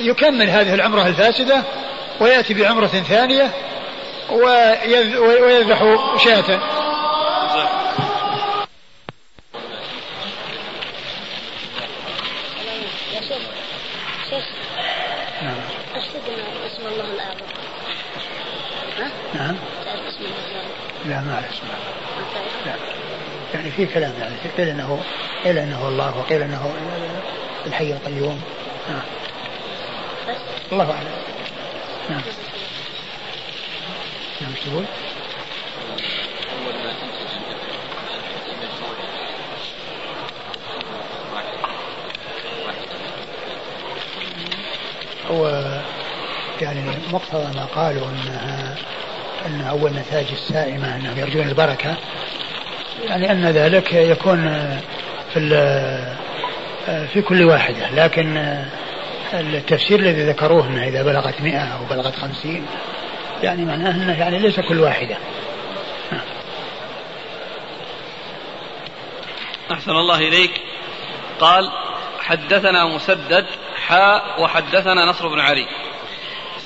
يكمل هذه العمرة الفاسدة ويأتي بعمرة ثانية ويذبح شاة. نعم. اسم الله. الأعظم نعم لا ما أعرف في كلام يعني قيل انه قيل إنه الله وقيل إنه الحي القيوم. نعم. الله أعلم. نعم. نعم إيش تقول؟ هو يعني مقتضى ما قالوا انها إن أول نتاج السائمة إنهم يرجون البركة. يعني أن ذلك يكون في في كل واحدة. لكن التفسير الذي ذكروه انه إذا بلغت 100 أو بلغت 50 يعني معناه إنه يعني ليس كل واحدة. أحسن الله إليك. قال حدثنا مسدد حاء وحدثنا نصر بن علي.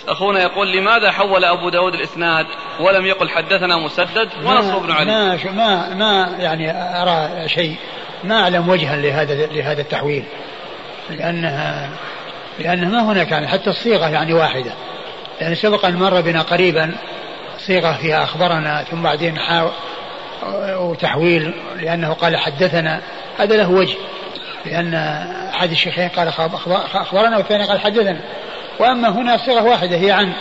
أخونا يقول لماذا حول أبو داود الإسناد؟ ولم يقل حدثنا مسدد ونصر بن علي ما, ما, ما يعني أرى شيء. ما أعلم وجها لهذا لهذا التحويل. لأنها لأنه ما هناك يعني حتى الصيغة يعني واحدة. يعني سبق أن مر بنا قريبا صيغة فيها أخبرنا ثم بعدين وتحويل لأنه قال حدثنا. هذا له وجه. لأن أحد الشيخين قال أخبرنا والثاني قال حدثنا. وأما هنا صيغة واحدة هي عن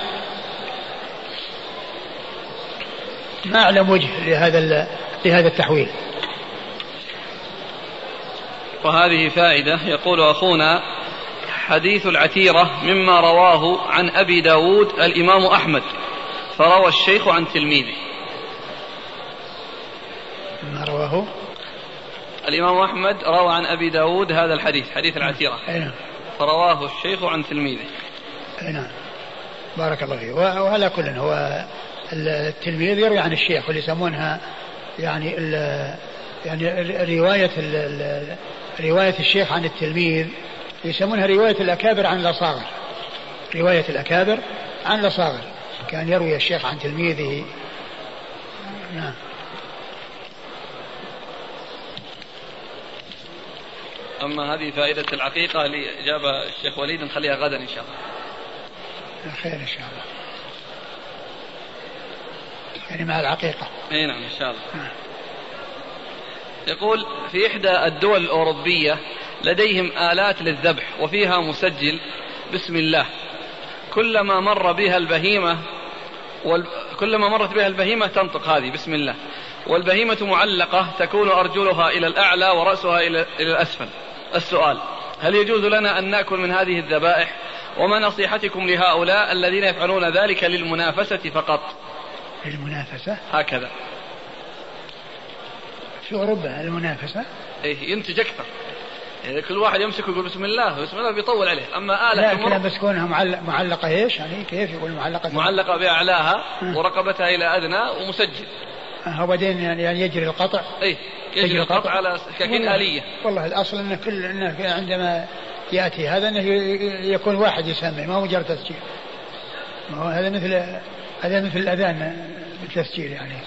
ما أعلم وجه لهذا لهذا التحويل. وهذه فائدة. يقول أخونا حديث العتيرة مما رواه عن أبي داود الإمام أحمد فروى الشيخ عن تلميذه. ما رواه؟ الإمام أحمد روى عن أبي داود هذا الحديث حديث العتيرة. نعم. فرواه الشيخ عن تلميذه. نعم. بارك الله فيه وعلى كل هو التلميذ يروي عن الشيخ واللي يسمونها يعني ال يعني رواية ال رواية الشيخ عن التلميذ يسمونها رواية الأكابر عن الأصاغر. رواية الأكابر عن الأصاغر. كان يروي الشيخ عن تلميذه. نعم. أما هذه فائدة العقيقة اللي جاب الشيخ وليد نخليها غدا إن شاء الله. خير إن شاء الله. يعني مع العقيقة. أي نعم إن شاء الله. نعم. يقول في إحدى الدول الأوروبية لديهم آلات للذبح وفيها مسجل بسم الله. كلما مر بها البهيمة وال... كلما مرت بها البهيمة تنطق هذه بسم الله. والبهيمة معلقة تكون أرجلها إلى الأعلى ورأسها إلى إلى الأسفل. السؤال هل يجوز لنا أن نأكل من هذه الذبائح؟ وما نصيحتكم لهؤلاء الذين يفعلون ذلك للمنافسة فقط؟ المنافسة؟ هكذا. في أوروبا المنافسة؟ إيه ينتج أكثر يعني كل واحد يمسك ويقول بسم الله بسم الله بيطول عليه. أما آلة لا بس كونها معلق معلقة إيش؟ يعني كيف يقول معلقة؟ معلقة بأعلاها ورقبتها إلى أدنى ومسجل. هو بعدين يعني, يعني يجري القطع؟ اي يجري القطع على كأن آلية. والله الأصل أنه كل أنه عندما يأتي هذا أنه يكون واحد يسمي ما هو مجرد تسجيل. ما هو هذا مثل هذا مثل الأذان بالتسجيل يعني.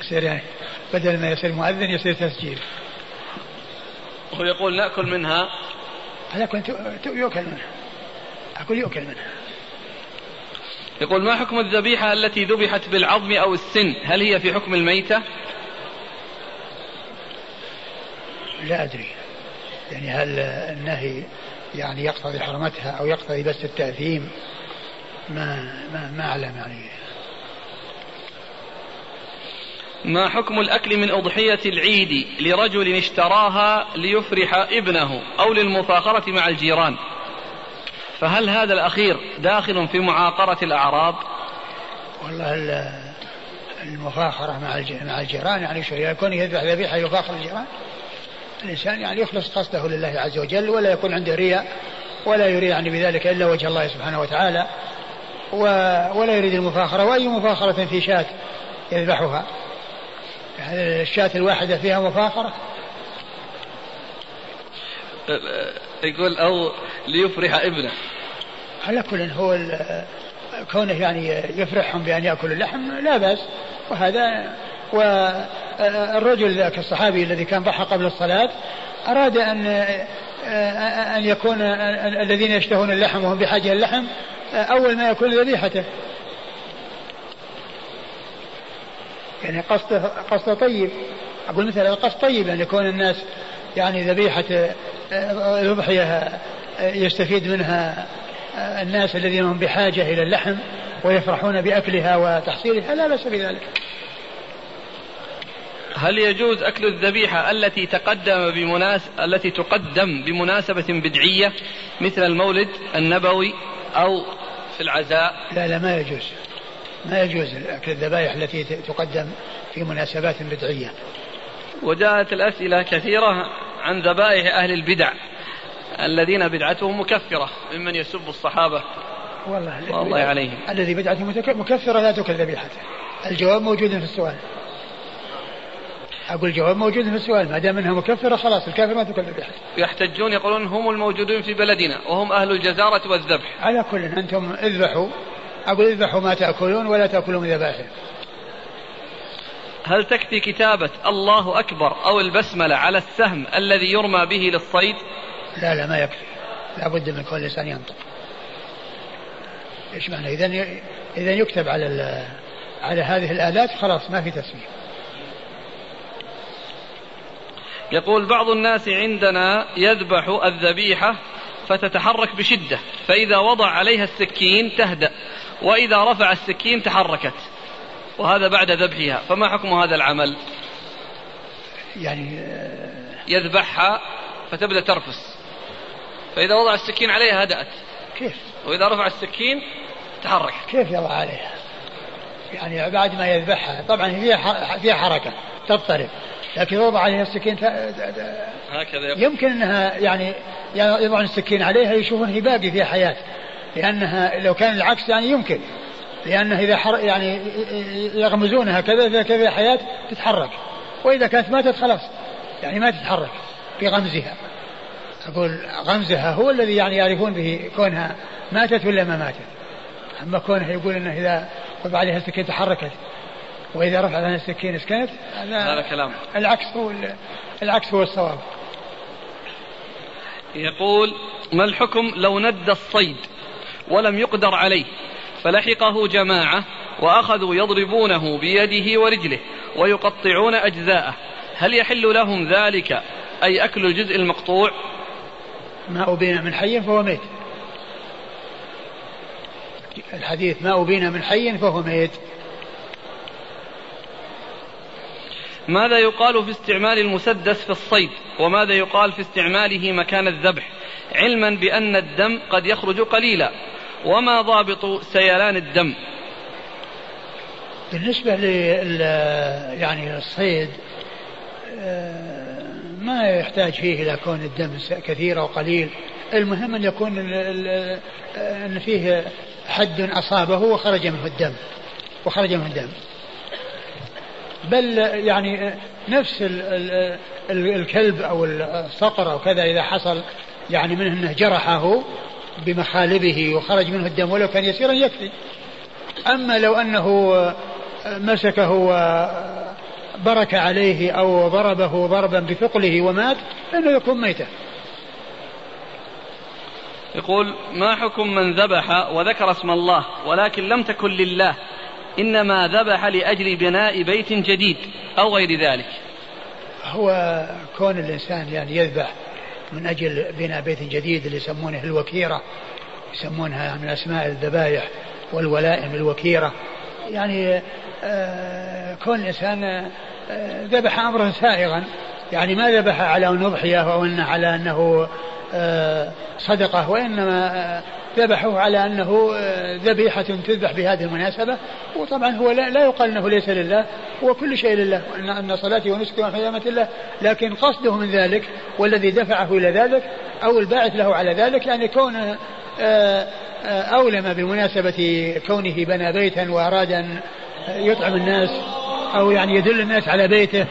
يصير يعني بدل ما يصير مؤذن يصير تسجيل. وهو يقول نأكل منها. على كل يؤكل منها. أقول يؤكل منها. يقول ما حكم الذبيحة التي ذبحت بالعظم أو السن؟ هل هي في حكم الميتة؟ لا أدري. يعني هل النهي يعني يقتضي حرمتها أو يقتضي بس التأثيم؟ ما ما ما أعلم يعني. ما حكم الأكل من أضحية العيد لرجل اشتراها ليفرح ابنه أو للمفاخرة مع الجيران؟ فهل هذا الأخير داخل في معاقرة الأعراض؟ والله المفاخرة مع الجيران يعني شو يكون يذبح ذبيحة يفاخر الجيران؟ الإنسان يعني يخلص قصده لله عز وجل ولا يكون عنده رياء ولا يريد يعني بذلك إلا وجه الله سبحانه وتعالى. ولا يريد المفاخرة وأي مفاخرة في شاة يذبحها؟ الشاة الواحدة فيها مفاخرة؟ يقول أو ليفرح ابنه. على كل هو كونه يعني يفرحهم بأن يأكلوا اللحم لا بأس. وهذا والرجل ذاك الصحابي الذي كان ضحى قبل الصلاة أراد أن أن يكون الذين يشتهون اللحم وهم بحاجة اللحم أول ما يكون ذبيحته. يعني قصده قصده طيب. أقول مثلا القصد طيب أن يكون الناس يعني ذبيحة الأضحية يستفيد منها الناس الذين هم بحاجة إلى اللحم ويفرحون بأكلها وتحصيلها لا بأس بذلك. هل يجوز أكل الذبيحة التي تقدم بمناس التي تقدم بمناسبة بدعية مثل المولد النبوي أو في العزاء؟ لا لا ما يجوز. ما يجوز أكل الذبائح التي تقدم في مناسبات بدعية. وجاءت الأسئلة كثيرة عن ذبائح أهل البدع الذين بدعتهم مكفرة ممن يسب الصحابة. والله والله عليهم. الذي بدعته مكفرة لا تكل ذبيحته. الجواب موجود في السؤال. أقول الجواب موجود في السؤال ما دام أنها مكفرة خلاص الكافر ما تكل ذبيحته يحتجون يقولون هم الموجودون في بلدنا وهم أهل الجزارة والذبح. على كل أنتم اذبحوا. أقول اذبحوا ما تأكلون ولا تأكلوا من ذبائحهم هل تكفي كتابة الله أكبر أو البسملة على السهم الذي يرمى به للصيد؟ لا لا ما يكفي. لابد من كل لسان ينطق. إيش معنى؟ اذا اذا يكتب على على هذه الآلات خلاص ما في تسمية. يقول بعض الناس عندنا يذبح الذبيحة فتتحرك بشدة فإذا وضع عليها السكين تهدأ وإذا رفع السكين تحركت وهذا بعد ذبحها فما حكم هذا العمل؟ يعني يذبحها فتبدأ ترفس فإذا وضع السكين عليها هدأت كيف؟ وإذا رفع السكين تحرك كيف يضع عليها؟ يعني بعد ما يذبحها طبعا فيها فيها حركة تضطرب. لكن وضع عليها السكين هكذا يمكن أنها يعني يضعون السكين عليها يشوفون هي باقي فيها حياة لأنها لو كان العكس يعني يمكن. لأنه إذا حر يعني يغمزونها كذا إذا كذا حياة تتحرك. وإذا كانت ماتت خلاص. يعني ما تتحرك بغمزها أقول غمزها هو الذي يعني يعرفون به كونها ماتت ولا ما ماتت. أما كونها يقول أنه إذا وضع عليها السكين تحركت وإذا رفع عنها السكين اسكنت هذا كلام. العكس هو العكس هو الصواب. يقول ما الحكم لو ند الصيد ولم يقدر عليه؟ فلحقه جماعة وأخذوا يضربونه بيده ورجله ويقطعون أجزاءه. هل يحل لهم ذلك؟ أي أكل الجزء المقطوع؟ ما أبين من حي فهو ميت. الحديث ما أبين من حي فهو ميت. ماذا يقال في استعمال المسدس في الصيد؟ وماذا يقال في استعماله مكان الذبح؟ علما بأن الدم قد يخرج قليلا. وما ضابط سيلان الدم؟ بالنسبة لل يعني الصيد آه، ما يحتاج فيه إلى كون الدم كثير أو قليل. المهم أن يكون أن فيه حد أصابه وخرج منه الدم وخرج منه الدم. بل يعني نفس الكلب أو الصقر أو كذا إذا حصل يعني منه أنه جرحه بمخالبه وخرج منه الدم ولو كان يسيرا يكفي. أما لو أنه مسكه وبرك عليه أو ضربه ضربا بثقله ومات فإنه يكون ميتا. يقول ما حكم من ذبح وذكر اسم الله ولكن لم تكن لله إنما ذبح لأجل بناء بيت جديد أو غير ذلك. هو كون الإنسان يعني يذبح من أجل بناء بيت جديد اللي يسمونه الوكيرة يسمونها من أسماء الذبائح والولائم الوكيرة. يعني آه كون الإنسان آه ذبح أمرا سائغا. يعني ما ذبح على أن أضحية أو أن على أنه آه صدقة وإنما آه ذبحه على أنه آه، ذبيحة تذبح بهذه المناسبة. وطبعا هو لا, لا يقال أنه ليس لله هو كل شيء لله وأن أن صلاتي ونسكي وحيامة الله لكن قصده من ذلك والذي دفعه إلى ذلك أو الباعث له على ذلك يعني كونه آه، أولم بمناسبة كونه بنى بيتا وأراد أن يطعم الناس أو يعني يدل الناس على بيته.